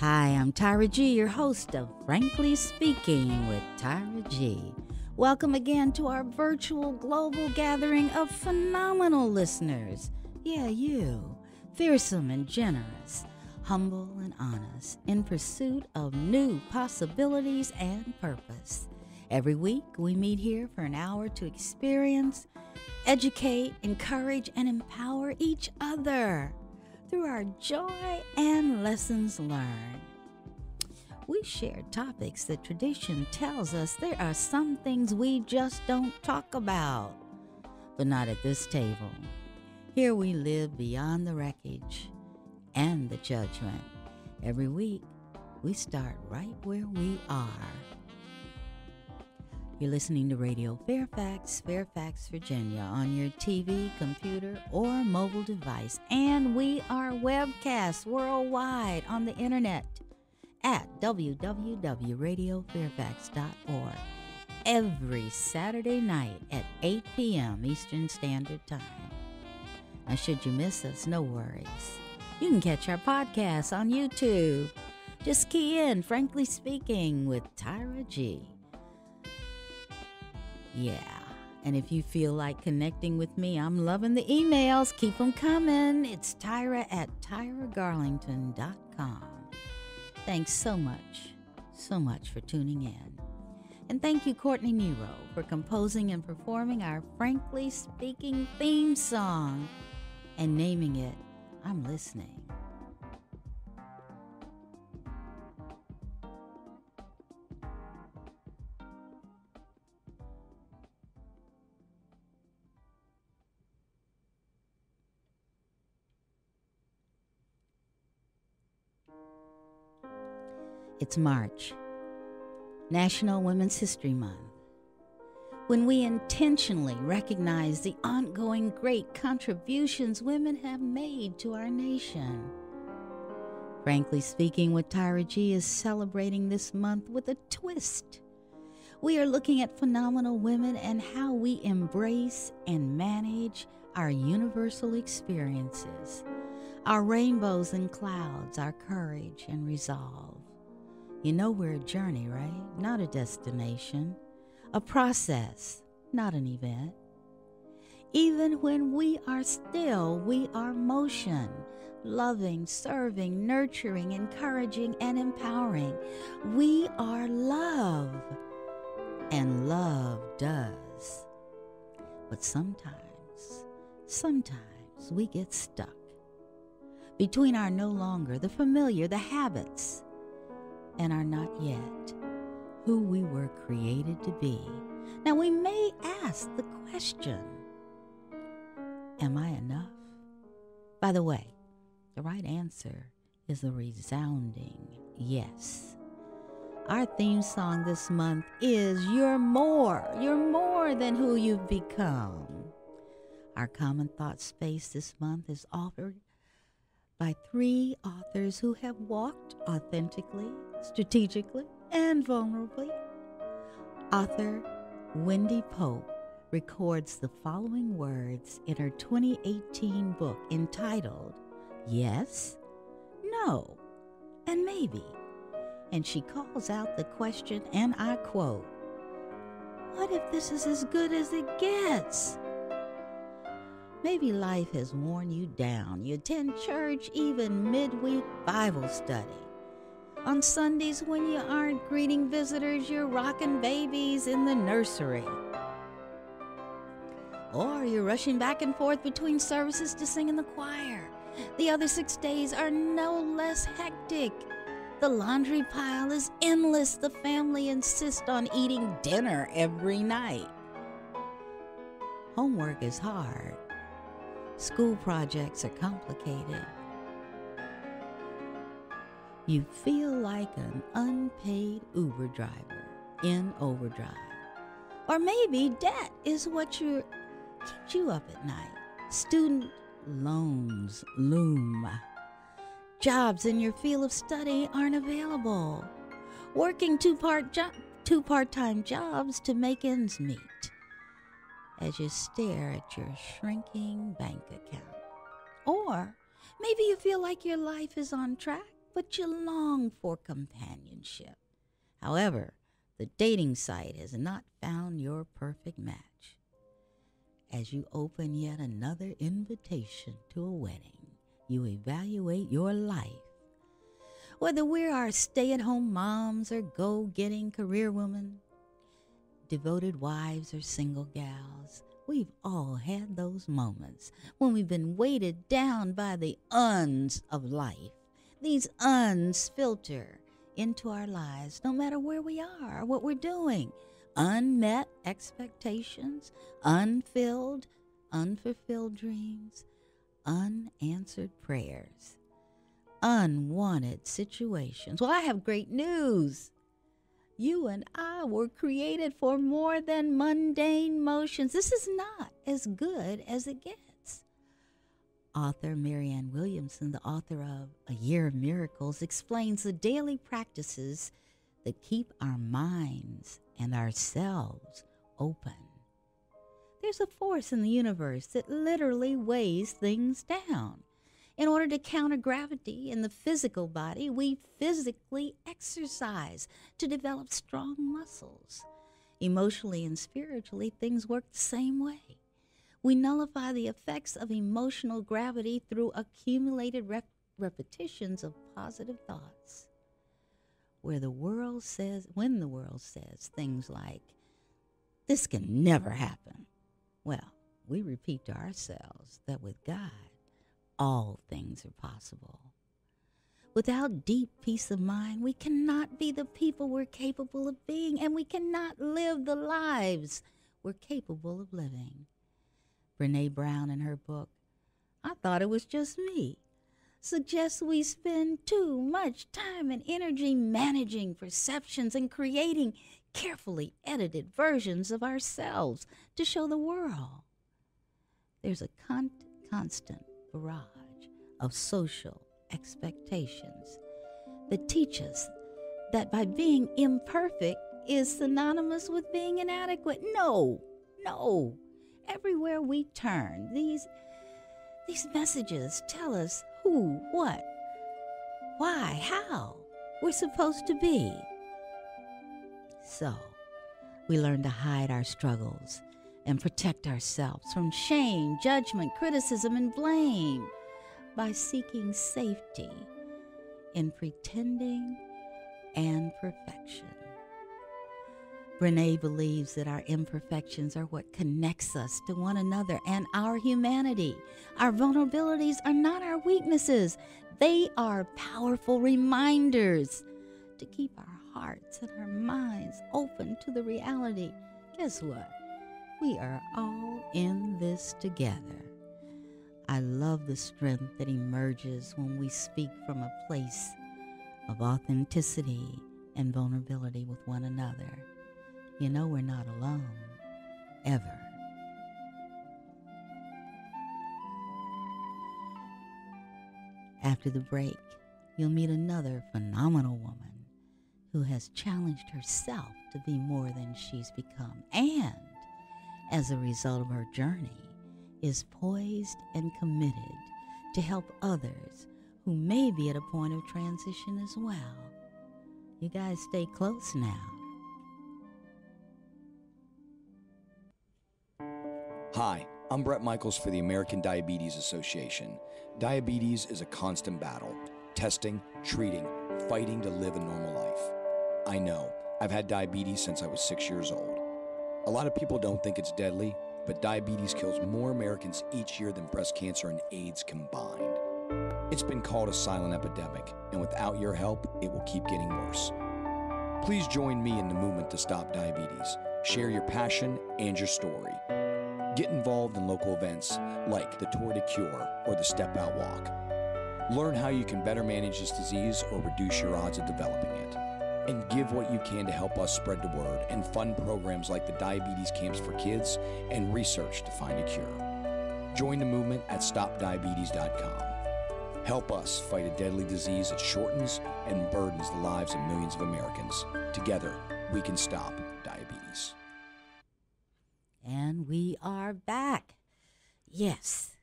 Hi, I'm Tyra G, your host of Frankly Speaking with Tyra G. Welcome again to our virtual global gathering of phenomenal listeners. Yeah, you, fearsome and generous, humble and honest, in pursuit of new possibilities and purpose. Every week, we meet here for an hour to experience, educate, encourage, and empower each other through our joy and lessons learned. We share topics that tradition tells us there are some things we just don't talk about, but not at this table. Here we live beyond the wreckage and the judgment. Every week, we start right where we are. You're listening to Radio Fairfax, Fairfax, Virginia, on your TV, computer, or mobile device. And we are webcast worldwide on the internet at www.radiofairfax.org every Saturday night at 8 p.m. Eastern Standard Time. Now, should you miss us, no worries. You can catch our podcast on YouTube. Just key in Frankly Speaking with Tyra G. Yeah. And if you feel like connecting with me, I'm loving the emails. Keep them coming. It's Tyra at tyragarlington.com. Thanks so much, so much for tuning in. And thank you, Courtney Nero, for composing and performing our Frankly Speaking theme song and naming it I'm Listening. It's March, National Women's History Month, when we intentionally recognize the ongoing great contributions women have made to our nation. Frankly speaking, with Tyra G is celebrating this month with a twist. We are looking at phenomenal women and how we embrace and manage our universal experiences, our rainbows and clouds, our courage and resolve. You know we're a journey, right? Not a destination, a process, not an event. Even when we are still, we are motion, loving, serving, nurturing, encouraging, and empowering. We are love, and love does. But sometimes, sometimes we get stuck between our no longer, the familiar, the habits and are not yet who we were created to be. Now, we may ask the question Am I enough? By the way, the right answer is a resounding yes. Our theme song this month is You're More. You're more than who you've become. Our common thought space this month is offered by three authors who have walked authentically strategically, and vulnerably. Author Wendy Pope records the following words in her 2018 book entitled Yes, No, and Maybe. And she calls out the question, and I quote, What if this is as good as it gets? Maybe life has worn you down. You attend church, even midweek Bible study. On Sundays, when you aren't greeting visitors, you're rocking babies in the nursery. Or you're rushing back and forth between services to sing in the choir. The other six days are no less hectic. The laundry pile is endless. The family insists on eating dinner every night. Homework is hard. School projects are complicated you feel like an unpaid Uber driver in overdrive. Or maybe debt is what you keeps you up at night. Student loans loom. Jobs in your field of study aren't available. Working two part jo- two part-time jobs to make ends meet. As you stare at your shrinking bank account. Or maybe you feel like your life is on track but you long for companionship. However, the dating site has not found your perfect match. As you open yet another invitation to a wedding, you evaluate your life. Whether we are our stay at home moms or go getting career women, devoted wives or single gals, we've all had those moments when we've been weighted down by the uns of life. These uns filter into our lives, no matter where we are, what we're doing. Unmet expectations, unfilled, unfulfilled dreams, unanswered prayers, unwanted situations. Well, I have great news. You and I were created for more than mundane motions. This is not as good as it gets author Marianne Williamson, the author of A Year of Miracles, explains the daily practices that keep our minds and ourselves open. There's a force in the universe that literally weighs things down. In order to counter gravity in the physical body, we physically exercise to develop strong muscles. Emotionally and spiritually, things work the same way. We nullify the effects of emotional gravity through accumulated rep- repetitions of positive thoughts. Where the world says, when the world says things like, this can never happen, well, we repeat to ourselves that with God, all things are possible. Without deep peace of mind, we cannot be the people we're capable of being, and we cannot live the lives we're capable of living. Brene Brown in her book, I Thought It Was Just Me, suggests we spend too much time and energy managing perceptions and creating carefully edited versions of ourselves to show the world. There's a con- constant barrage of social expectations that teach us that by being imperfect is synonymous with being inadequate. No, no everywhere we turn, these these messages tell us who, what, why, how we're supposed to be. So, we learn to hide our struggles and protect ourselves from shame, judgment, criticism, and blame by seeking safety in pretending and perfection. Brene believes that our imperfections are what connects us to one another and our humanity. Our vulnerabilities are not our weaknesses, they are powerful reminders to keep our hearts and our minds open to the reality. Guess what? We are all in this together. I love the strength that emerges when we speak from a place of authenticity and vulnerability with one another you know we're not alone, ever. After the break, you'll meet another phenomenal woman who has challenged herself to be more than she's become, and as a result of her journey, is poised and committed to help others who may be at a point of transition as well. You guys stay close now. Hi, I'm Bret Michaels for the American Diabetes Association. Diabetes is a constant battle testing, treating, fighting to live a normal life. I know, I've had diabetes since I was six years old. A lot of people don't think it's deadly, but diabetes kills more Americans each year than breast cancer and AIDS combined. It's been called a silent epidemic, and without your help, it will keep getting worse. Please join me in the movement to stop diabetes. Share your passion and your story. Get involved in local events like the Tour de Cure or the Step Out Walk. Learn how you can better manage this disease or reduce your odds of developing it. And give what you can to help us spread the word and fund programs like the Diabetes Camps for Kids and research to find a cure. Join the movement at stopdiabetes.com. Help us fight a deadly disease that shortens and burdens the lives of millions of Americans. Together, we can stop diabetes. And we are back. Yes,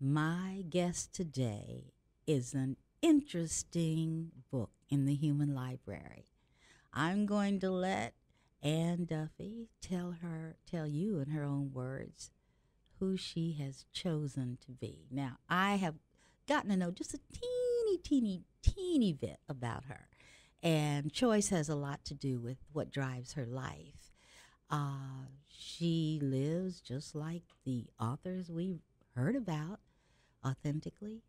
my guest today is an interesting book in the human library. I'm going to let Anne Duffy tell her tell you in her own words who she has chosen to be. Now, I have gotten to know just a teeny, teeny, teeny bit about her. And choice has a lot to do with what drives her life. Uh, she lives just like the authors we heard about authentically,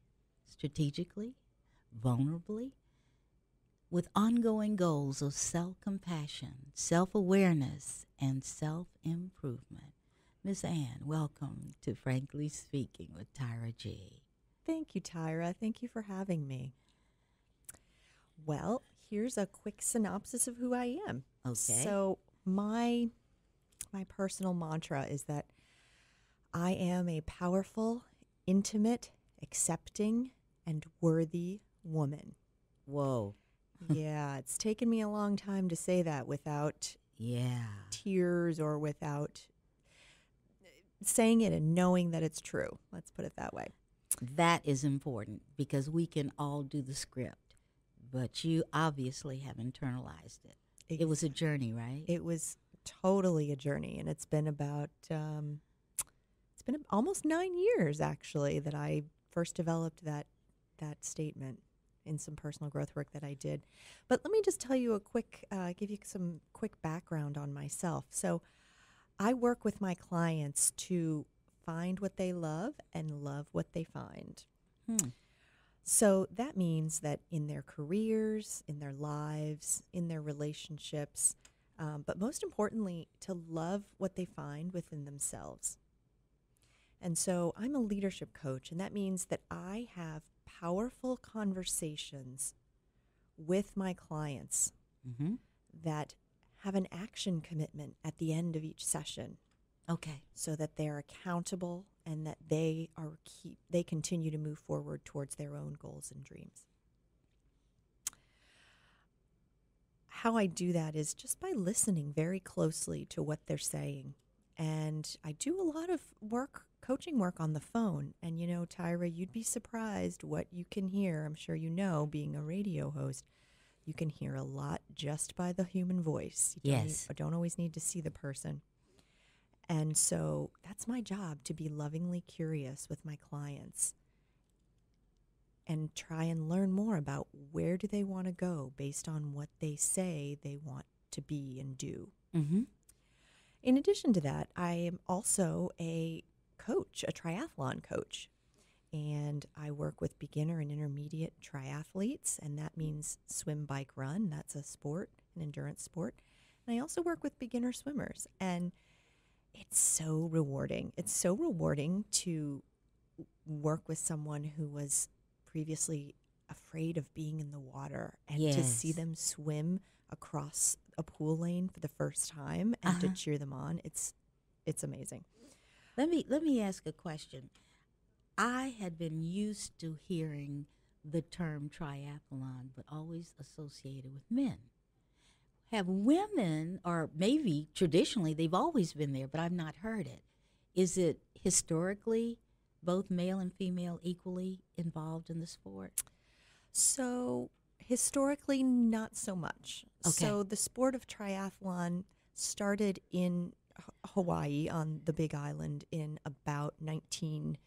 strategically, vulnerably, with ongoing goals of self compassion, self awareness, and self improvement. Miss Anne, welcome to Frankly Speaking with Tyra G. Thank you, Tyra. Thank you for having me. Well, here's a quick synopsis of who I am. Okay. So, my my personal mantra is that I am a powerful, intimate, accepting, and worthy woman. Whoa. yeah, it's taken me a long time to say that without Yeah. tears or without saying it and knowing that it's true. Let's put it that way. That is important because we can all do the script, but you obviously have internalized it. It was a journey, right? It was totally a journey, and it's been about um, it's been almost nine years actually that I first developed that that statement in some personal growth work that I did. But let me just tell you a quick, uh, give you some quick background on myself. So, I work with my clients to find what they love and love what they find. Hmm. So that means that in their careers, in their lives, in their relationships, um, but most importantly, to love what they find within themselves. And so I'm a leadership coach, and that means that I have powerful conversations with my clients Mm-hmm. that have an action commitment at the end of each session Okay. so that they're accountable and that they are keep they continue to move forward towards their own goals and dreams. How I do that is just by listening very closely to what they're saying. And I do a lot of work coaching work on the phone and you know Tyra you'd be surprised what you can hear. I'm sure you know being a radio host you can hear a lot just by the human voice. You don't, Yes. need- don't always need to see the person. And so that's my job to be lovingly curious with my clients and try and learn more about where do they want to go based on what they say they want to be and do. Mm-hmm. In addition to that, I am also a coach, a triathlon coach. And I work with beginner and intermediate triathletes, and that means swim, bike, run. That's a sport, an endurance sport. And I also work with beginner swimmers. And it's so rewarding. It's so rewarding to work with someone who was previously afraid of being in the water and to see them swim across a pool lane for the first time and to Uh-huh. cheer them on. It's it's amazing. Let me let me ask a question. I had been used to hearing the term triathlon, but always associated with men. Have women, or maybe traditionally they've always been there, but I've not heard it. Is it historically both male and female equally involved in the sport? So historically, not so much. Okay. So the sport of triathlon started in H- Hawaii on the Big Island in about 19.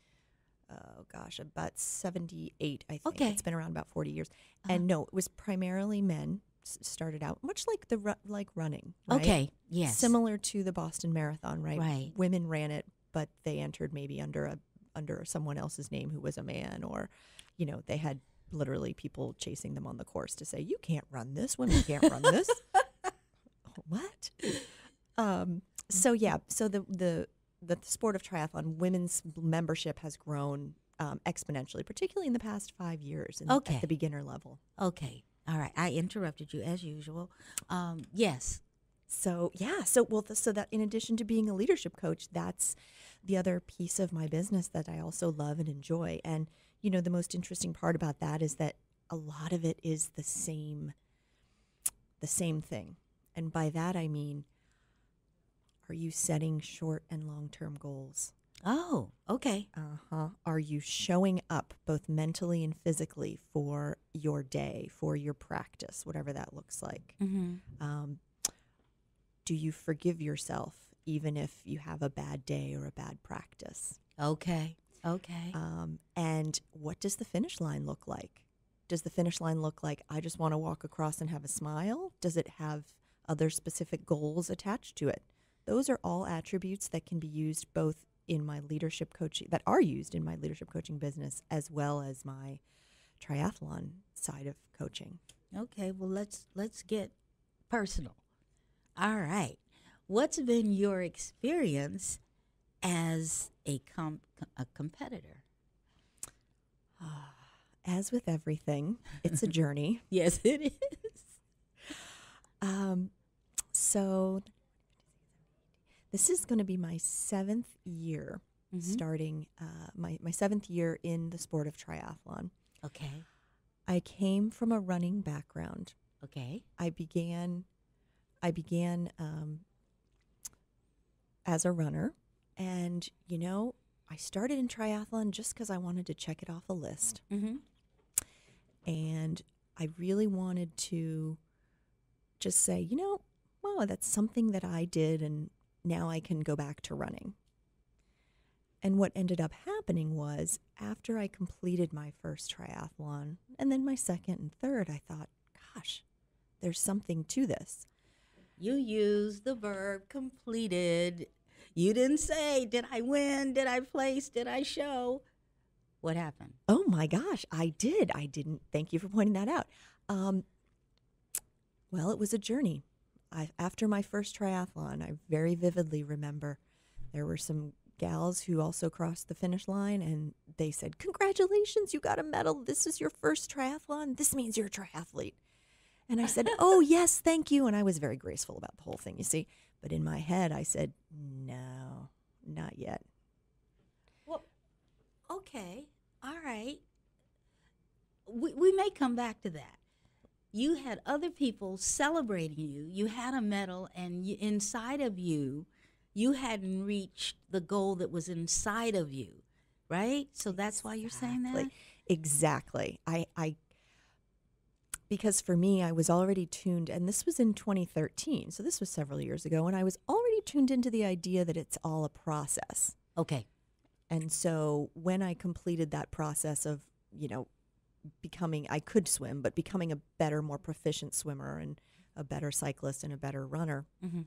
Oh gosh, about 78, I think. Okay. It's been around about 40 years. Uh-huh. And no, it was primarily men started out, much like the like running. Right? Okay, yes. Similar to the Boston Marathon, right? Right. Women ran it, but they entered maybe under a under someone else's name who was a man, or you know, they had literally people chasing them on the course to say, "You can't run this. Women can't run this." what? Um, so yeah, so the the the sport of triathlon, women's membership has grown um, exponentially, particularly in the past five years, in, Okay. at the beginner level. Okay. All right. I interrupted you as usual. Um, yes. So yeah, so well, th- so that in addition to being a leadership coach, that's the other piece of my business that I also love and enjoy. And you know, the most interesting part about that is that a lot of it is the same, the same thing. And by that I mean, are you setting short and long term goals? Oh, okay. Uh huh. Are you showing up both mentally and physically for your day, for your practice, whatever that looks like? Mm-hmm. Um, do you forgive yourself even if you have a bad day or a bad practice? Okay. Okay. Um, and what does the finish line look like? Does the finish line look like I just want to walk across and have a smile? Does it have other specific goals attached to it? Those are all attributes that can be used both in my leadership coaching, that are used in my leadership coaching business, as well as my triathlon side of coaching. Okay, well let's let's get personal. All right. What's been your experience as a com- a competitor? As with everything, it's a journey. Yes, it is. Um, so this is going to be my seventh year Mhm. starting uh, my, my seventh year in the sport of triathlon. Okay. I came from a running background. Okay. I began I began um, as a runner, and you know I started in triathlon just because I wanted to check it off a list, Mm-hmm. and I really wanted to just say, you know, wow, that's something that I did, and now I can go back to running. And what ended up happening was after I completed my first triathlon and then my second and third, I thought, gosh, there's something to this. You use the verb completed. You didn't say, did I win? Did I place? Did I show? What happened? Oh my gosh, I did. I didn't. Thank you for pointing that out. Um, well, it was a journey. I, after my first triathlon, I very vividly remember there were some gals who also crossed the finish line and they said, Congratulations, you got a medal. This is your first triathlon. This means you're a triathlete. And I said, Oh, yes, thank you. And I was very graceful about the whole thing, you see. But in my head, I said, No, not yet. Well, okay. All right. We, we may come back to that. You had other people celebrating you. You had a medal, and you, inside of you, you hadn't reached the goal that was inside of you, right? So that's why you're saying that? Exactly. Exactly. I, I, because for me, I was already tuned, and this was in 2013, so this was several years ago, and I was already tuned into the idea that it's all a process. Okay. And so when I completed that process of, you know, becoming, I could swim, but becoming a better, more proficient swimmer and a better cyclist and a better runner, Mhm.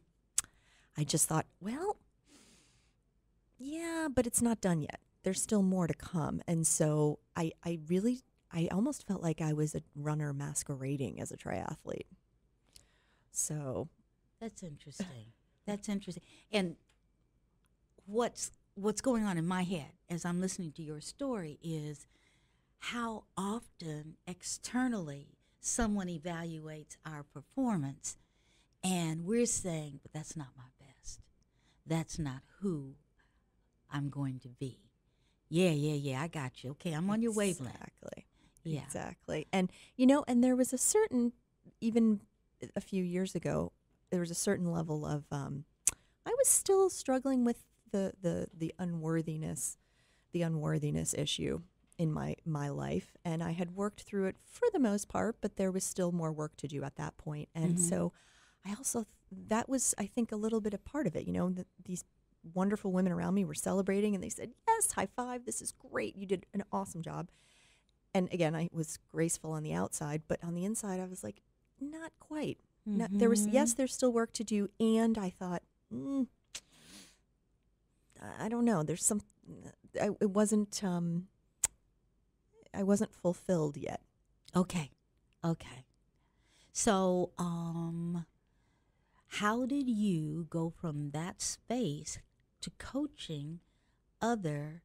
I just thought, well, yeah, but it's not done yet. There's still more to come. And so I, I really, I almost felt like I was a runner masquerading as a triathlete. So That's interesting. That's interesting. And what's what's going on in my head as I'm listening to your story is how often externally someone evaluates our performance and we're saying, but that's not my best. That's not who I'm going to be. Yeah, yeah, yeah, I got you. Okay, I'm on your wavelength. Exactly. Yeah. Exactly. And you know, and there was a certain even a few years ago, there was a certain level of um I was still struggling with the the the unworthiness the unworthiness issue in my my life and I had worked through it for the most part, but there was still more work to do at that point. And Mhm. so I also that was I think a little bit a part of it, you know, these wonderful women around me were celebrating and they said, "Yes, high five. This is great. You did an awesome job." And again, I was graceful on the outside, but on the inside I was like, not quite. Not, there was Mhm. yes, there's still work to do, and I thought, mm, I don't know. There's some. I, it wasn't. Um, I wasn't fulfilled yet. Okay. Okay. So, um, how did you go from that space to coaching other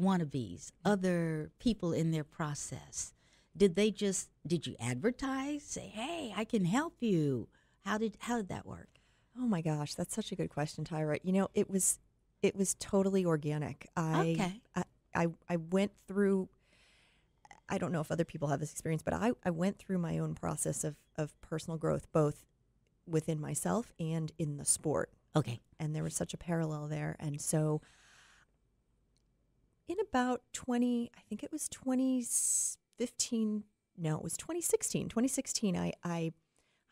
wannabes, other people in their process? Did they just did you advertise? Say, "Hey, I can help you." How did how did that work? Oh my gosh, that's such a good question, Tyra. You know, it was it was totally organic. I Okay. I, I I went through I don't know if other people have this experience, but I, I went through my own process of, of personal growth, both within myself and in the sport. Okay. and there was such a parallel there. And so, in about 20, I think it was 2015, no, it was 2016. 2016, I, I,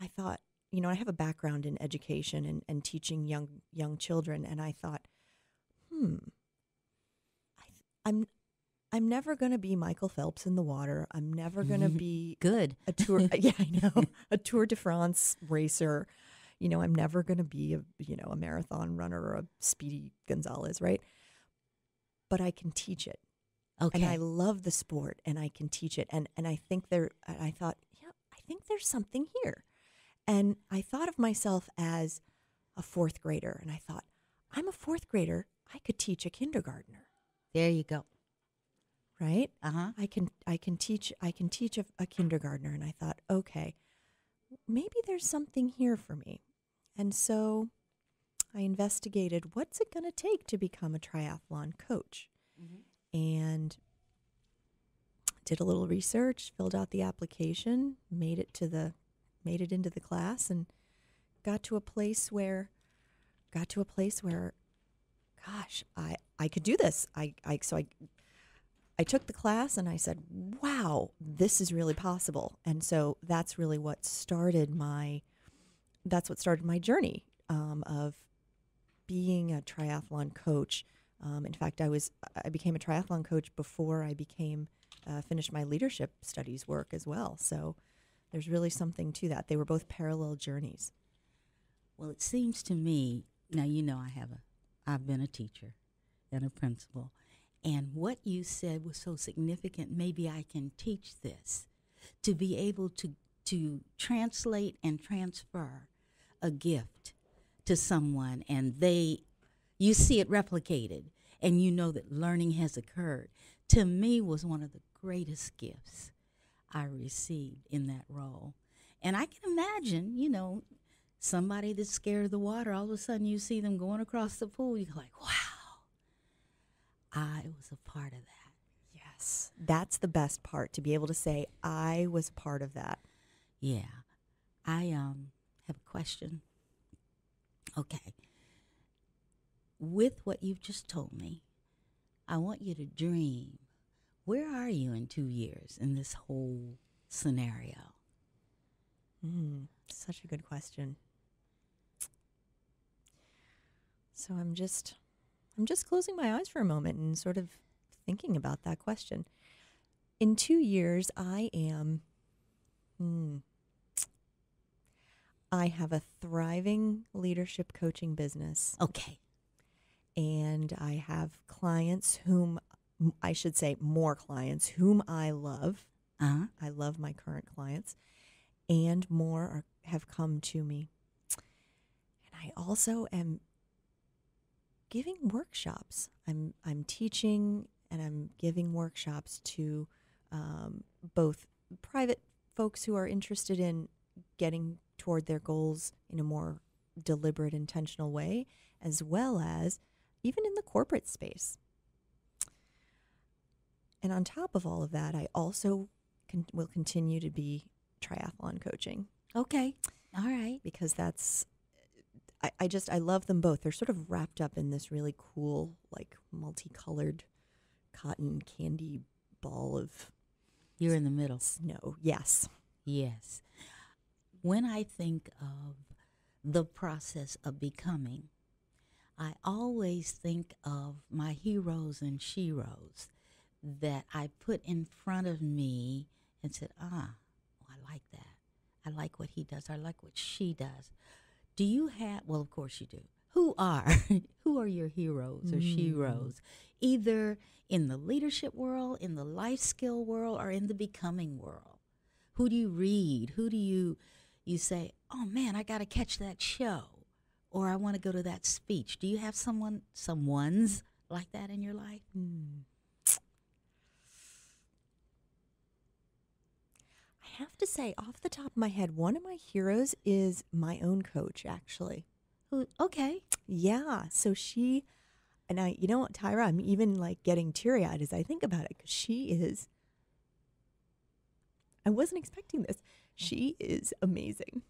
I thought, you know, I have a background in education and, and teaching young young children, and I thought, hmm, I, I'm, I'm never going to be Michael Phelps in the water. I'm never going to be Good. a tour yeah i know a tour de france racer you know i'm never going to be a you know a marathon runner or a speedy gonzalez right but i can teach it. Okay. and i love the sport and i can teach it. And and i think there i thought yeah i think there's something here. And i thought of myself as a fourth grader and i thought i'm a fourth grader. I could teach a kindergartner. There you go. right? Uh huh. I can I can teach I can teach a, a kindergartner. And I thought okay maybe there's something here for me. And so I investigated what's it going to take to become a triathlon coach. And did a little research filled out the application made it to the made it into the class and got to a place where got to a place where gosh I I could do this. I I so I I took the class and I said, wow, this is really possible. And so that's really what started my, that's what started my journey um, of being a triathlon coach. Um, in fact, I was, I became a triathlon coach before I became, uh, finished my leadership studies work as well. So there's really something to that. They were both parallel journeys. Well, it seems to me now. You know, I have a, I've been a teacher and a principal, and what you said was so significant. Maybe I can teach this to be able to to translate and transfer a gift to someone, and they, you see it replicated, and you know that learning has occurred. To me, was one of the greatest gifts I received in that role. And I can imagine, you know, somebody that's scared of the water, all of a sudden you see them going across the pool, you're like, wow, I was a part of that. Yes. That's the best part to be able to say, I was part of that. Yeah. I um have a question. Okay. With what you've just told me, I want you to dream. Where are you in two years in this whole scenario? Mm, such a good question. So I'm just I'm just closing my eyes for a moment and sort of thinking about that question. In 2 years I am hmm, I have a thriving leadership coaching business Okay. and I have clients whom I should say more clients whom I love Uh-huh. I love my current clients, and more are, have come to me. And I also am giving workshops. I'm I'm teaching and I'm giving workshops to um, both private folks who are interested in getting toward their goals in a more deliberate, intentional way, as well as even in the corporate space. And on top of all of that, I also con- will continue to be triathlon coaching Okay. All right. because that's, I, I just, I love them both. They're sort of wrapped up in this really cool, like multicolored cotton candy ball of You're in the middle. snow. Yes. Yes. When I think of the process of becoming, I always think of my heroes and sheroes that I put in front of me and said, ah, oh, I like that. I like what he does. I like what she does. Do you have, well, of course you do. Who are, who are your heroes or sheroes? Either in the leadership world, in the life skill world, or in the becoming world? Who do you read? Who do you you say, "Oh man, I got to catch that show," or "I want to go to that speech"? Do you have someone, someone's like that in your life? Hmm. I have to say, off the top of my head, one of my heroes is my own coach, actually. Who? Okay, Yeah. So she, and I, you know what, Tyra, I'm even like getting teary eyed as I think about it because she is, I wasn't expecting this. She is amazing.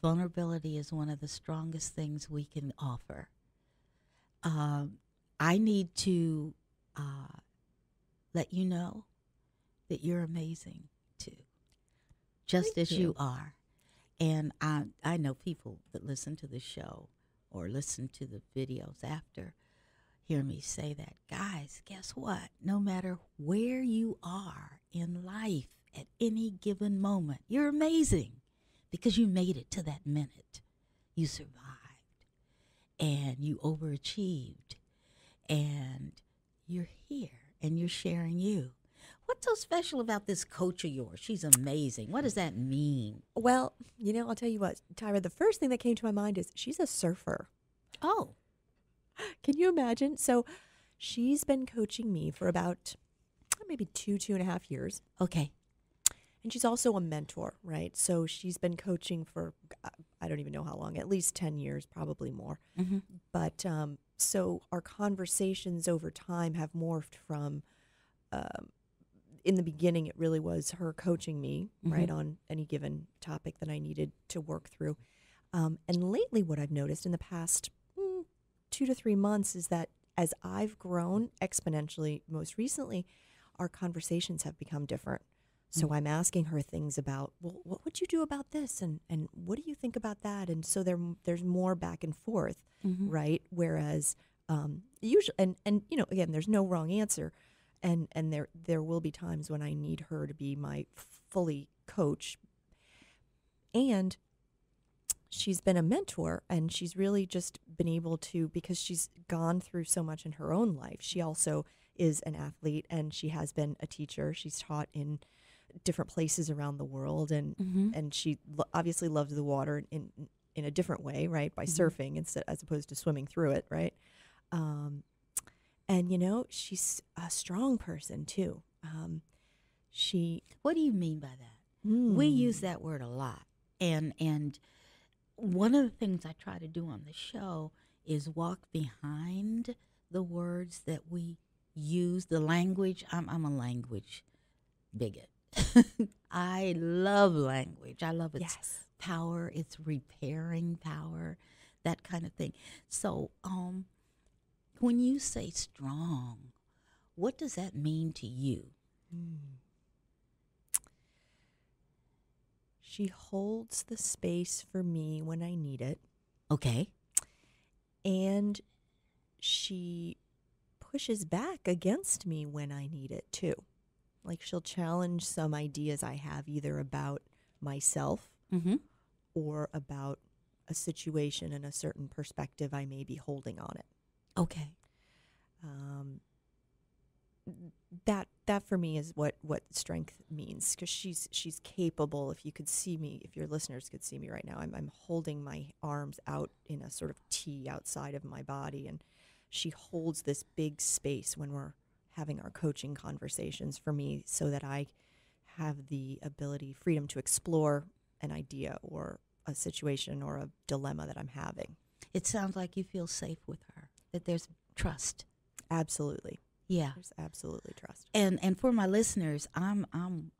vulnerability is one of the strongest things we can offer. Um, I need to uh, let you know that you're amazing too, just Thank as you. you. are. And I, I know people that listen to the show or listen to the videos after hear me say that. Guys, guess what? No matter where you are in life at any given moment, you're amazing because you made it to that minute. You survived and you overachieved and you're here and you're sharing you. What's so special about this coach of yours? She's amazing. What does that mean? Well, you know, I'll tell you what, Tyra, the first thing that came to my mind is she's a surfer. Oh, Can you imagine? So she's been coaching me for about maybe two, two and a half years. okay. And she's also a mentor, right? So she's been coaching for, uh, I don't even know how long, at least 10 years, probably more. hmm But um, so our conversations over time have morphed from, um, in the beginning, it really was her coaching me, right, on any given topic that I needed to work through. Um, and lately, what I've noticed in the past mm, two to three months is that as I've grown exponentially, most recently, our conversations have become different. So I'm asking her things about, well, what would you do about this, and and what do you think about that? And so there there's more back and forth, right? Whereas um, usually, and and you know, again, there's no wrong answer, and and there there will be times when I need her to be my fully coach, and she's been a mentor and she's really just been able to because she's gone through so much in her own life. She also is an athlete and she has been a teacher. She's taught in different places around the world and and she lo- obviously loves the water in in a different way right? By surfing instead as opposed to swimming through it right? Um and you know she's a strong person too. Um she What do you mean by that? We use that word a lot, and and one of the things I try to do on the show is walk behind the words that we use, the language. I'm I'm a language bigot. I love language. I love its Yes. power, its repairing power, that kind of thing. So, um, when you say strong, what does that mean to you? She holds the space for me when I need it, Okay. and she pushes back against me when I need it too. Like she'll challenge some ideas I have either about myself Mm-hmm. or about a situation and a certain perspective I may be holding on it. Okay. Um, that that for me is what what strength means because she's she's capable. If you could see me, if your listeners could see me right now, I'm I'm holding my arms out in a sort of T outside of my body, and she holds this big space when we're having our coaching conversations for me, so that I have the ability, freedom to explore an idea or a situation or a dilemma that I'm having. It sounds like you feel safe with her, that there's trust. Absolutely, Yeah. there's absolutely trust. And and for my listeners, I'm I'm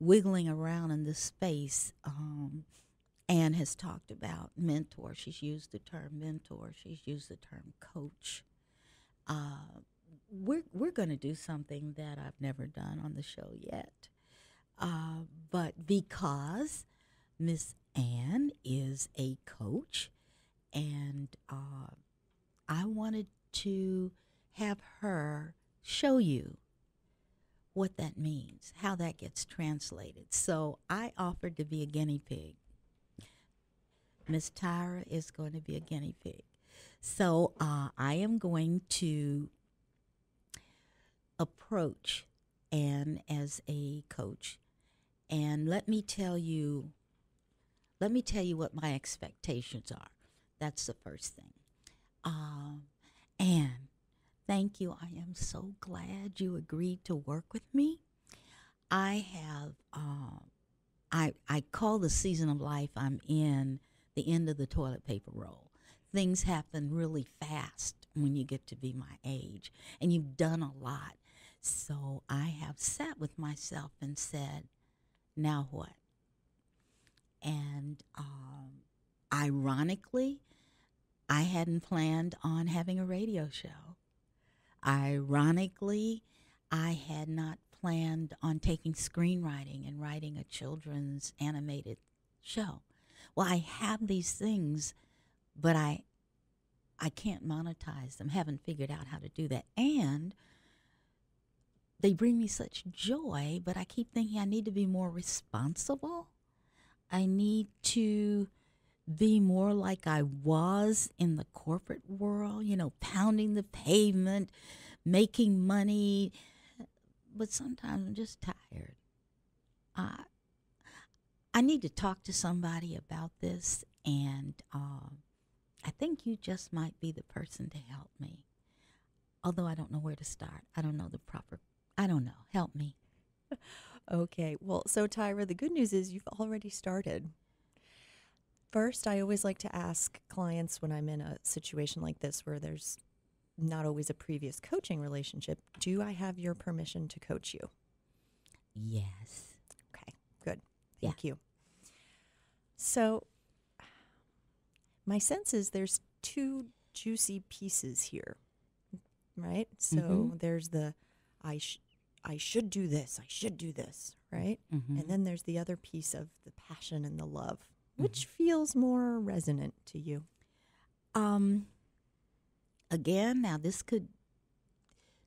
wiggling around in this space. Um, Anne has talked about mentor. She's used the term mentor. She's used the term coach. Uh, we're we're going to do something that I've never done on the show yet, uh, but because Miss Anne is a coach, and uh, I wanted to have her show you what that means, how that gets translated. So I offered to be a guinea pig. Miss Tyra is going to be a guinea pig. So uh, I am going to approach Anne as a coach, and let me tell you, let me tell you what my expectations are. That's the first thing. Um, thank you. I am so glad you agreed to work with me. I have, um, I I call the season of life I'm in the end of the toilet paper roll. Things happen really fast when you get to be my age, and you've done a lot. So I have sat with myself and said, now what? And um, ironically, I hadn't planned on having a radio show. Ironically, I had not planned on taking screenwriting and writing a children's animated show. Well, I have these things, but I I can't monetize them. Haven't figured out how to do that. And they bring me such joy, but I keep thinking I need to be more responsible. I need to be more like I was in the corporate world, you know, pounding the pavement, making money. But sometimes I'm just tired. I, I need to talk to somebody about this, and um, I think you just might be the person to help me. Although I don't know where to start. I don't know the proper, I don't know. Help me. Okay. Well, so Tyra, the good news is you've already started. First, I always like to ask clients when I'm in a situation like this where there's not always a previous coaching relationship, do I have your permission to coach you? Yes. Okay, good. Yeah. Thank you. So, my sense is there's two juicy pieces here, right? So Mhm. there's the I sh- I should do this, I should do this, right? Mhm. And then there's the other piece of the passion and the love, which feels more resonant to you. Um. Again, now this could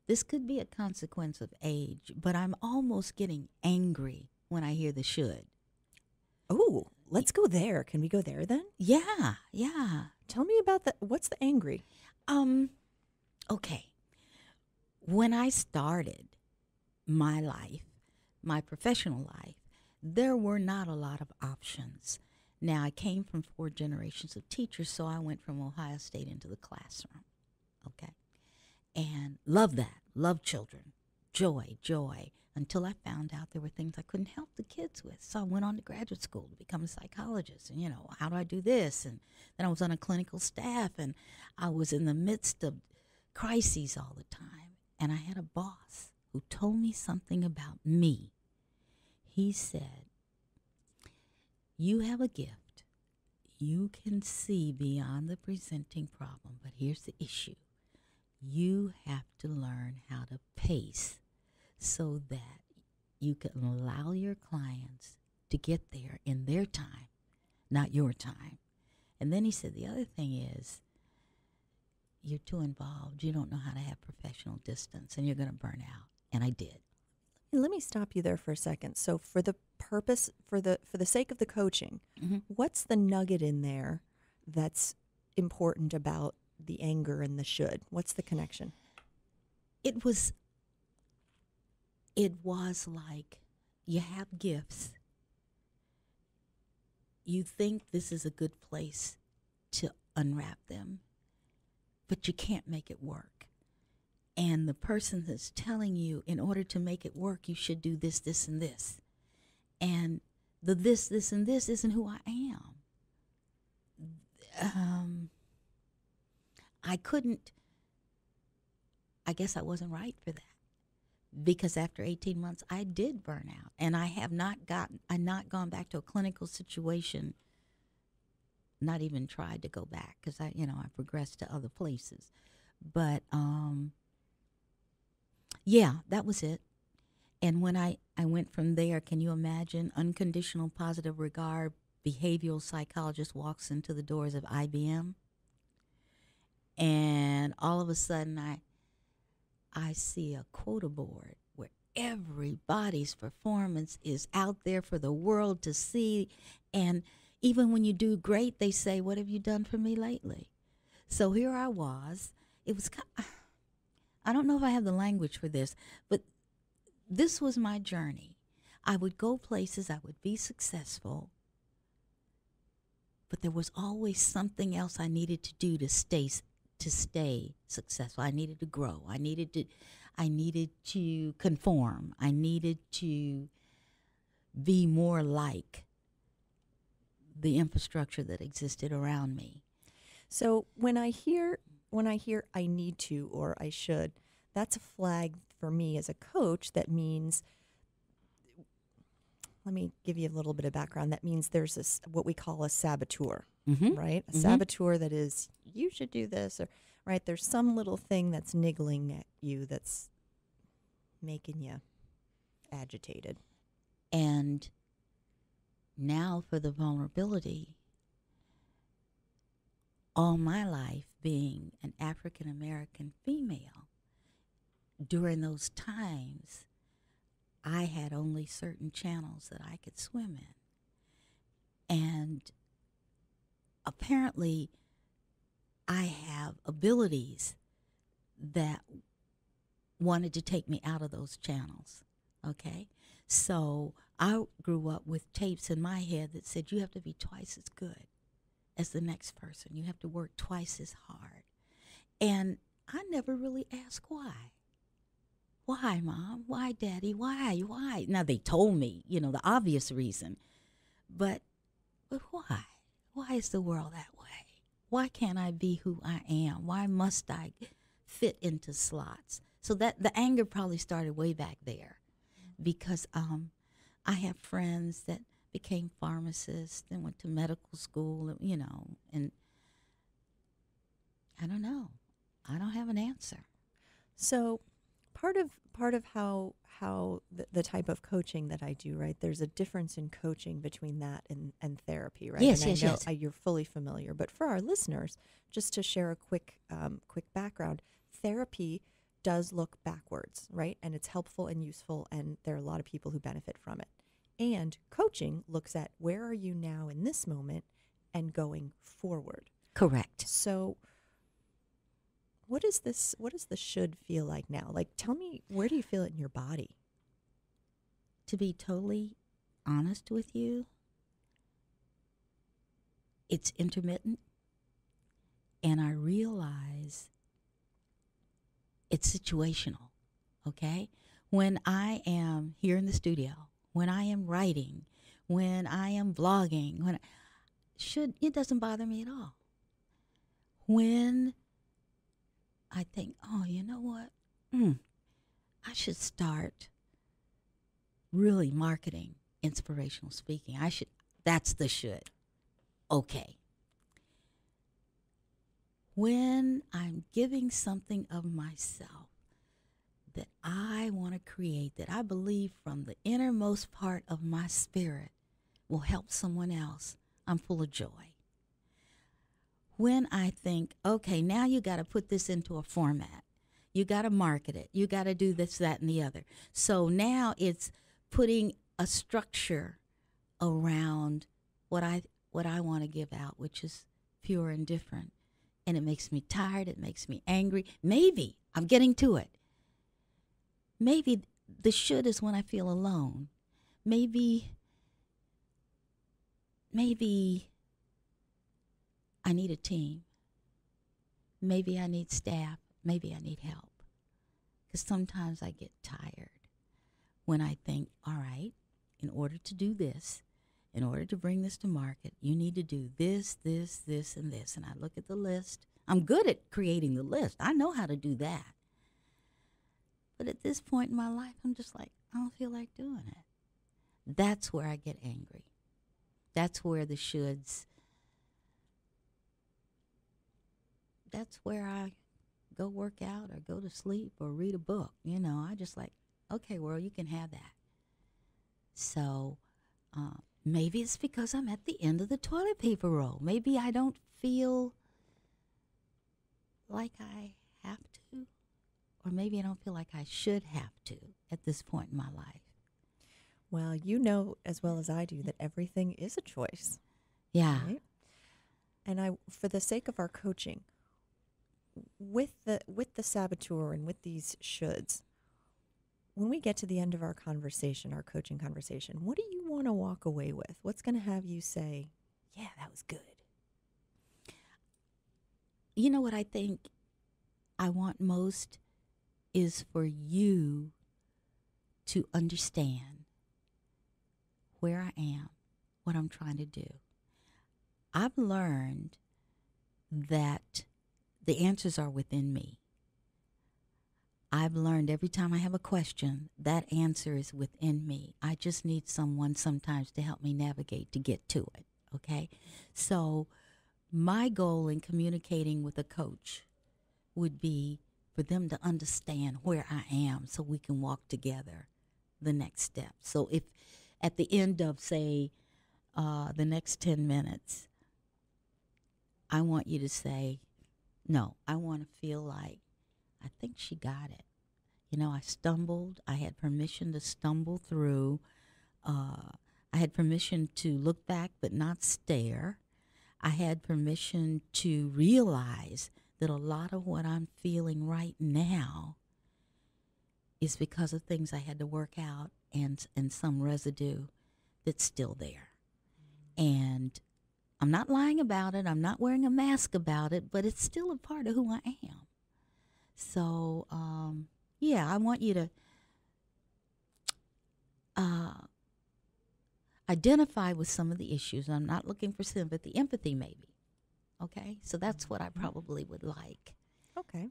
this could be a consequence of age, but I'm almost getting angry when I hear the should. Oh, let's go there. Can we go there then? Yeah, yeah. Tell me about the what's the angry? Um, okay. When I started my life, my professional life, there were not a lot of options. Now, I came from four generations of teachers, so I went from Ohio State into the classroom. Okay. And love that. Love children. Joy, joy. Until I found out there were things I couldn't help the kids with. So I went on to graduate school to become a psychologist. And, you know, how do I do this? And then I was on a clinical staff and I was in the midst of crises all the time. And I had a boss who told me something about me. He said, You have a gift. You can see beyond the presenting problem, but here's the issue you have to learn how to pace so that you can allow your clients to get there in their time, not your time. And then he said the other thing is you're too involved. You don't know how to have professional distance and you're going to burn out. And I did. Let me stop you there for a second. So for the purpose for the for the sake of the coaching, Mhm. what's the nugget in there that's important about the anger and the should? What's the connection? It was it was like you have gifts. You think this is a good place to unwrap them, but you can't make it work. And the person that's telling you, in order to make it work, you should do this, this, and this. And the this, this, and this isn't who I am. Um, I couldn't, I guess I wasn't right for that because after 18 months I did burn out and I have not gotten I not gone back to a clinical situation not even tried to go back cuz I you know I progressed to other places but um yeah that was it and when I I went from there can you imagine unconditional positive regard behavioral psychologist walks into the doors of IBM and all of a sudden I I see a quota board where everybody's performance is out there for the world to see. And even when you do great, they say, What have you done for me lately? So here I was. It was, ki- I don't know if I have the language for this, but this was my journey. I would go places, I would be successful, but there was always something else I needed to do to stay to stay successful. I needed to grow. I needed to I needed to conform. I needed to be more like the infrastructure that existed around me. So when I hear when I hear I need to or I should, that's a flag for me as a coach that means let me give you a little bit of background. That means there's this what we call a saboteur, Mm-hmm. right? A Mhm. saboteur that is, you should do this, or, right? There's some little thing that's niggling at you that's making you agitated. And now for the vulnerability, all my life being an African American female, during those times, I had only certain channels that I could swim in. And apparently, I have abilities that wanted to take me out of those channels. Okay? So I grew up with tapes in my head that said you have to be twice as good as the next person. You have to work twice as hard. And I never really asked why. Why, mom? Why, daddy? Why? Why? Now they told me, you know, the obvious reason. But but why? Why is the world that way? Why can't I be who I am? Why must I fit into slots? So that the anger probably started way back there because um, I have friends that became pharmacists and went to medical school, you know, and I don't know. I don't have an answer. So, part of part of how how the, the type of coaching that I do, right? There's a difference in coaching between that and, and therapy, right? Yes, and yes, I know yes. uh, you're fully familiar, but for our listeners, just to share a quick um, quick background, therapy does look backwards, right? And it's helpful and useful, and there are a lot of people who benefit from it. And coaching looks at where are you now in this moment and going forward. Correct. So what is this what does the should feel like now? Like tell me where do you feel it in your body? To be totally honest with you, it's intermittent. And I realize it's situational. Okay? When I am here in the studio, when I am writing, when I am vlogging, when I, should it doesn't bother me at all. When I think, oh, you know what? Mm, I should start really marketing inspirational speaking. I should, that's the should. Okay. When I'm giving something of myself that I want to create, that I believe from the innermost part of my spirit will help someone else, I'm full of joy. When I think, okay, now you got to put this into a format, you got to market it, you got to do this, that, and the other. So now it's putting a structure around what I what I want to give out, which is pure and different. And it makes me tired, it makes me angry. Maybe I'm getting to it. Maybe the should is when I feel alone. Maybe maybe I need a team. Maybe I need staff. Maybe I need help. Because sometimes I get tired when I think, all right, in order to do this, in order to bring this to market, you need to do this, this, this, and this. And I look at the list. I'm good at creating the list, I know how to do that. But at this point in my life, I'm just like, I don't feel like doing it. That's where I get angry. That's where the shoulds, that's where I go work out or go to sleep or read a book. You know, I just like, okay, world, you can have that. So uh, maybe it's because I'm at the end of the toilet paper roll. Maybe I don't feel like I have to, or maybe I don't feel like I should have to at this point in my life. Well, you know as well as I do that everything is a choice, Yeah. right? And I for the sake of our coaching with the with the saboteur and with these shoulds, when we get to the end of our conversation, our coaching conversation, what do you want to walk away with? What's going to have you say, "Yeah, that was good." You know what I think I want most is for you to understand where I am, what I'm trying to do. I've learned that the answers are within me. I've learned every time I have a question, that answer is within me. I just need someone sometimes to help me navigate to get to it. Okay? So, my goal in communicating with a coach would be for them to understand where I am so we can walk together the next step. So if at the end of, say, uh, the next 10 minutes, I want you to say, no, I want to feel like, I think she got it. You know, I stumbled. I had permission to stumble through. Uh, I had permission to look back but not stare. I had permission to realize that a lot of what I'm feeling right now is because of things I had to work out and and some residue that's still there. And I'm not lying about it. I'm not wearing a mask about it, but it's still a part of who I am. So, um, yeah, I want you to uh, identify with some of the issues. I'm not looking for sympathy, empathy, maybe. Okay, so that's what I Mm-hmm. probably would like. Okay.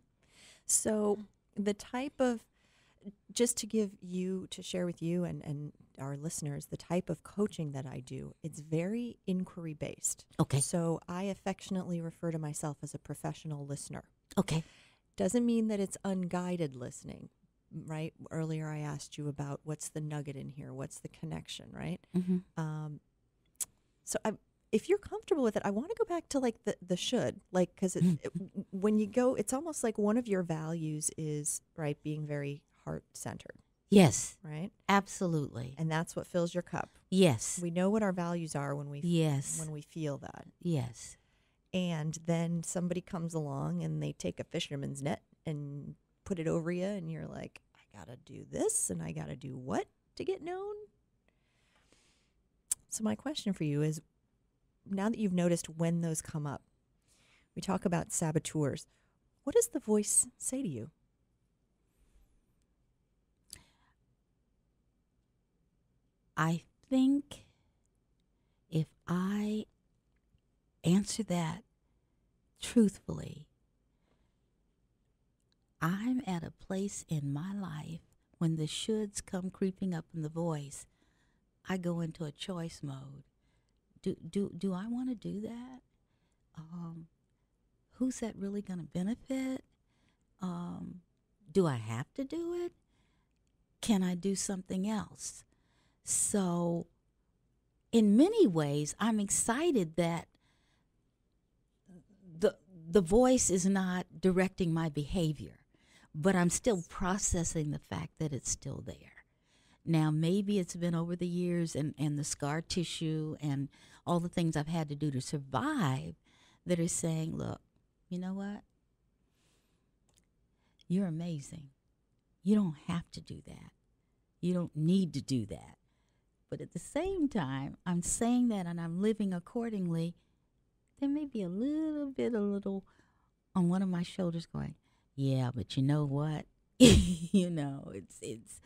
So the type of just to give you to share with you and, and our listeners the type of coaching that I do, it's very inquiry based. Okay. So I affectionately refer to myself as a professional listener. Okay. Doesn't mean that it's unguided listening, right? Earlier I asked you about what's the nugget in here, what's the connection, right? Mm-hmm. Um, so I, if you're comfortable with it, I want to go back to like the the should, like because it, Mm. when you go, it's almost like one of your values is right being very heart centered, Yes, right? absolutely. And that's what fills your cup. Yes. We know what our values are when we Yes. when we feel that, Yes. and then somebody comes along and they take a fisherman's net and put it over you, and you're like, I gotta do this, and I gotta do what to get known. So my question for you is now that you've noticed when those come up, we talk about saboteurs. What does the voice say to you? I think if I answer that truthfully, I'm at a place in my life when the shoulds come creeping up in the voice, I go into a choice mode. Do do do I want to do that? Um, who's that really going to benefit? Um, do I have to do it? Can I do something else? So, in many ways, I'm excited that the the voice is not directing my behavior, but I'm still processing the fact that it's still there. Now, maybe it's been over the years and, and the scar tissue and all the things I've had to do to survive that are saying, look, you know what? You're amazing. You don't have to do that. You don't need to do that. But at the same time, I'm saying that and I'm living accordingly. There may be a little bit, a little on one of my shoulders going, yeah, but you know what? you know, it's, it's,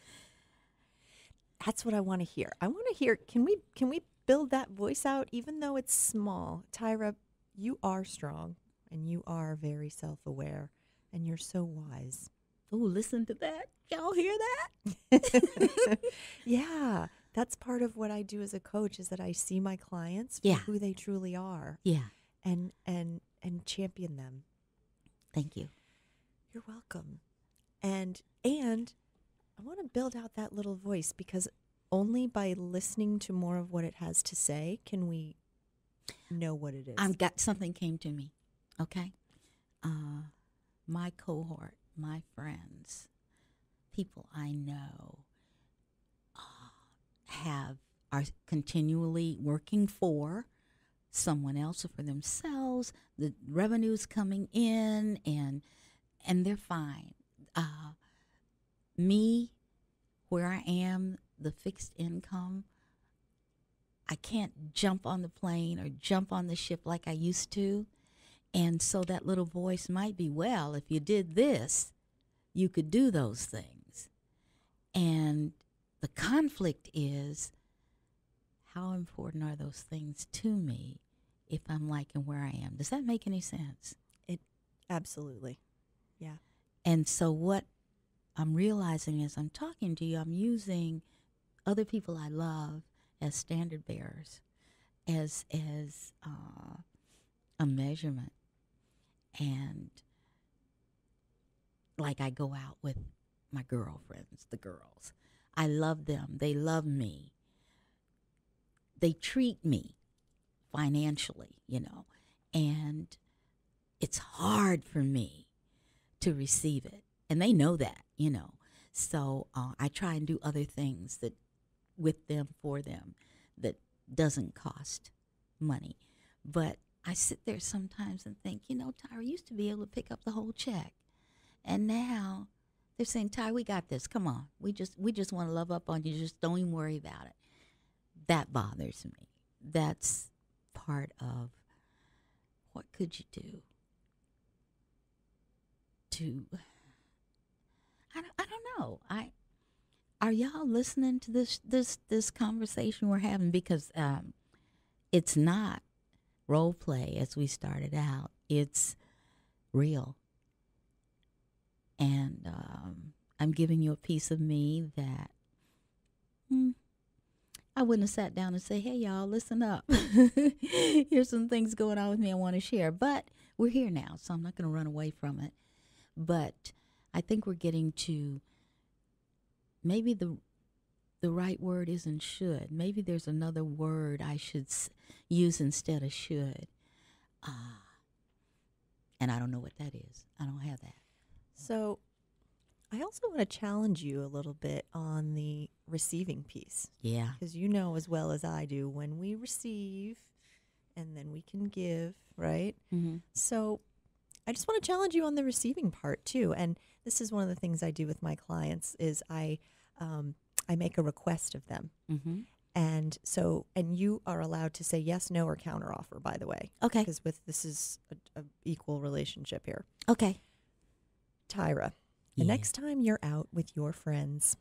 That's what I want to hear. I want to hear. Can we can we build that voice out, even though it's small? Tyra, you are strong and you are very self aware, and you're so wise. oh, listen to that. Y'all hear that? yeah, that's part of what I do as a coach is that I see my clients for Yeah. who they truly are Yeah. and and and champion them. Thank you. You're welcome. And and I want to build out that little voice because only by listening to more of what it has to say can we know what it is. I've got something came to me. Okay. Uh, my cohort, my friends, people I know uh, have are continually working for someone else or for themselves. The revenue's coming in and and they're fine. Uh, me, where I am, the fixed income, I can't jump on the plane or jump on the ship like I used to. And so that little voice might be, well, if you did this, you could do those things. And the conflict is how important are those things to me if I'm liking where I am? Does that make any sense? It absolutely. Yeah. And so what I'm realizing as I'm talking to you, I'm using other people I love as standard bearers, as as uh, a measurement. And like I go out with my girlfriends, the girls. I love them. They love me. They treat me financially, you know, and it's hard for me to receive it. And they know that, you know. So uh, I try and do other things that with them for them that doesn't cost money. But I sit there sometimes and think, you know, Tyra used to be able to pick up the whole check. And now they're saying, Ty, we got this. Come on. We just we just want to love up on you. Just don't even worry about it. That bothers me. That's part of what could you do to I don't, I don't know. I are y'all listening to this this this conversation we're having because um it's not role play as we started out. It's real. And um, I'm giving you a piece of me that hmm, I wouldn't have sat down and say, hey, y'all, listen up. Here's some things going on with me I want to share. But we're here now, so I'm not going to run away from it. But I think we're getting to maybe the the right word isn't should. Maybe there's another word I should s- use instead of should. Ah. And I don't know what that is. I don't have that. So, I also want to challenge you a little bit on the receiving piece Yeah. because you know as well as I do when we receive and then we can give, right? Mm-hmm. So, I just want to challenge you on the receiving part too. And this is one of the things I do with my clients is I um, I make a request of them. Mm-hmm. And so, and you are allowed to say yes, no, or counteroffer. By the way, Okay. because with this is a, a equal relationship here. Okay. Tyra, the next time you're out with your friends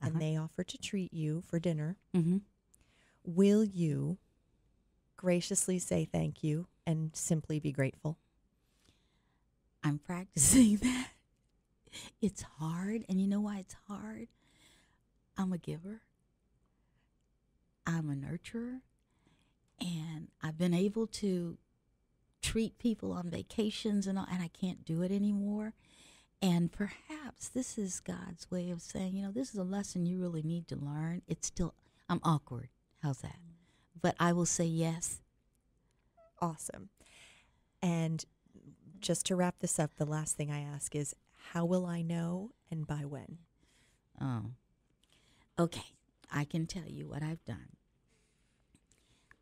and Uh-huh. they offer to treat you for dinner, Mm-hmm. will you graciously say thank you and simply be grateful? I'm practicing that. It's hard, and you know why it's hard? I'm a giver. I'm a nurturer, and I've been able to treat people on vacations and all, and I can't do it anymore. And perhaps this is God's way of saying, you know, this is a lesson you really need to learn. It's still, I'm awkward. How's that? Mm. But I will say yes. Awesome. And just to wrap this up, the last thing I ask is how will I know and by when? Oh. Okay. I can tell you what I've done.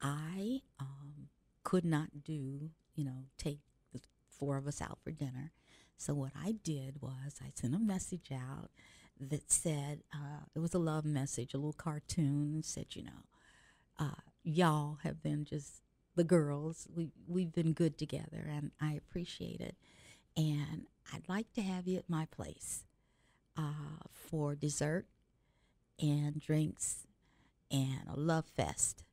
I um, could not do, you know, take the four of us out for dinner. So what I did was I sent a message out that said, uh, it was a love message, a little cartoon, and said, you know, uh, y'all have been just the girls. We we've been good together, and I appreciate it. And I'd like to have you at my place uh, for dessert and drinks and a love fest.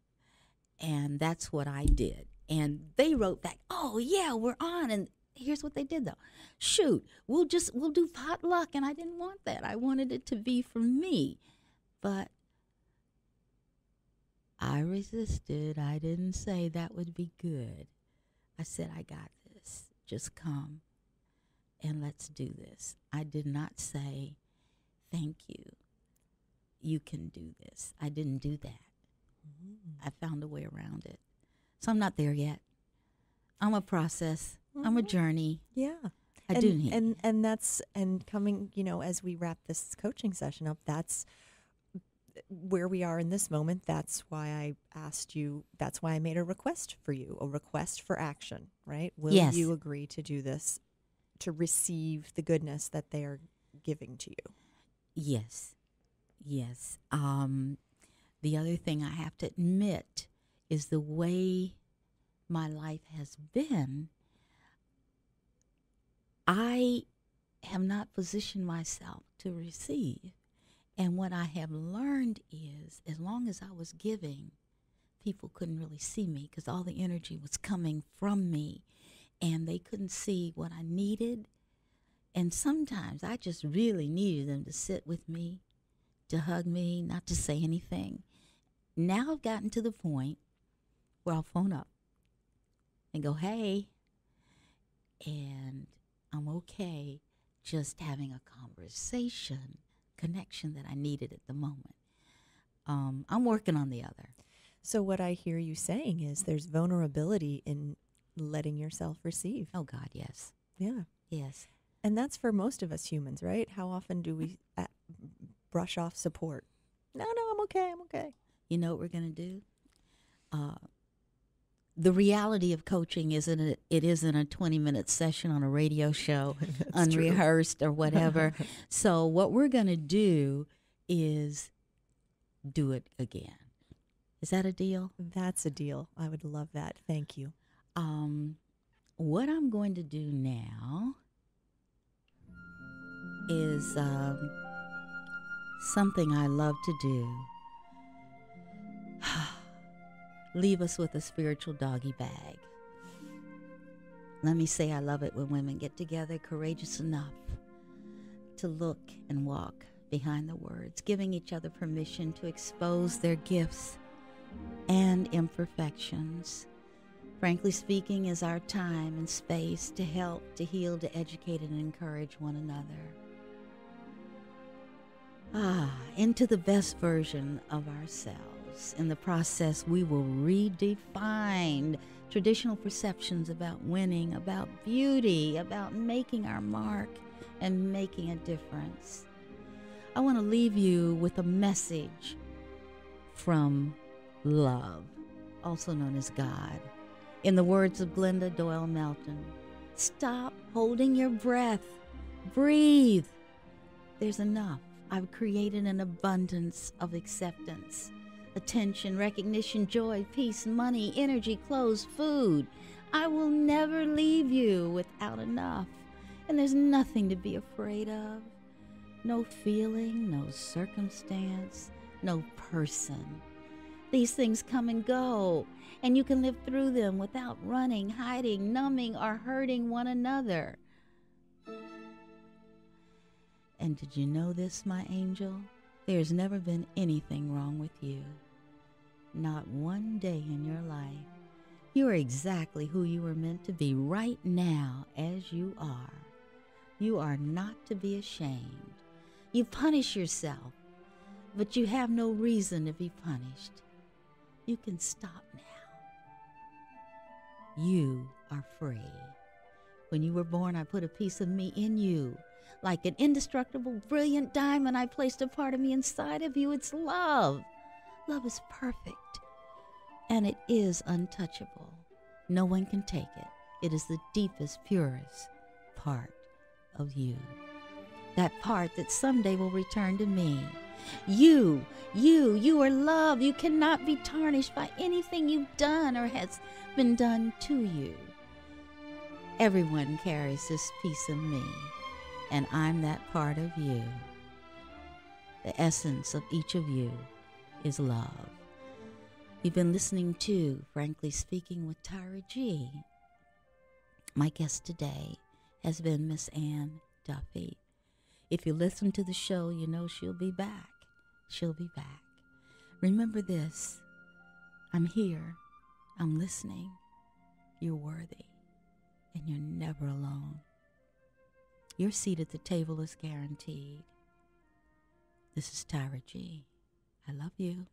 And that's what I did. And they wrote back, "Oh yeah, we're on." And here's what they did though. Shoot, we'll just we'll do potluck and I didn't want that. I wanted it to be for me. But I resisted. I didn't say that would be good. I said, I got this. Just come and let's do this. I did not say, thank you. You can do this. I didn't do that. I found a way around it. So I'm not there yet. I'm a process. I'm a Mhm. journey. Yeah. I and, do need. and and that's and coming you know as we wrap this coaching session up that's where we are in this moment that's why i asked you that's why i made a request for you a request for action right will Yes. you agree to do this to receive the goodness that they are giving to you Yes. Yes. Um, the other thing I have to admit is the way my life has been, I have not positioned myself to receive. And what I have learned is as long as I was giving, people couldn't really see me because all the energy was coming from me and they couldn't see what I needed. And sometimes I just really needed them to sit with me, to hug me, not to say anything. Now I've gotten to the point where I'll phone up and go, hey, and I'm okay just having a conversation, connection that I needed at the moment. Um, I'm working on the other. So, what I hear you saying is there's vulnerability in letting yourself receive. Oh, God, yes. Yeah. Yes. And that's for most of us humans, right? How often do we uh, brush off support? No, no, I'm okay. I'm okay. You know what we're going to do? Uh, the reality of coaching isn't it, it isn't a 20 minute session on a radio show unrehearsed or whatever so what we're going to do is do it again is that a deal That's a deal. I would love that. Thank you. Um, what i'm going to do now is um, something i love to do leave us with a spiritual doggy bag. Let me say I love it when women get together courageous enough to look and walk behind the words, giving each other permission to expose their gifts and imperfections. Frankly speaking, is our time and space to help, to heal, to educate, and encourage one another. Ah, into the best version of ourselves. In the process, we will redefine traditional perceptions about winning, about beauty, about making our mark and making a difference. I want to leave you with a message from love, also known as God. In the words of Glennon Doyle Melton, stop holding your breath. Breathe. There's enough. I've created an abundance of acceptance, attention, recognition, joy, peace, money, energy, clothes, food. I will never leave you without enough. And there's nothing to be afraid of. No feeling, no circumstance, no person. These things come and go, and you can live through them without running, hiding, numbing, or hurting one another. And did you know this, my angel? There's never been anything wrong with you. Not one day in your life. You are exactly who you were meant to be right now as you are. You are not to be ashamed. You punish yourself, but you have no reason to be punished. You can stop now. You are free. When you were born, I put a piece of me in you. Like an indestructible, brilliant diamond, I placed a part of me inside of you. It's love. Love is perfect, and it is untouchable. No one can take it. It is the deepest, purest part of you. That part that someday will return to me. You, you, you are love. You cannot be tarnished by anything you've done or has been done to you. Everyone carries this piece of me, and I'm that part of you. The essence of each of you is love. You've been listening to Frankly Speaking with Tyra G. My guest today has been Miss Anne Duffy. If you listen to the show, you know she'll be back. She'll be back. Remember this I'm here, I'm listening. You're worthy, and you're never alone. Your seat at the table is guaranteed. This is Tyra G. I love you.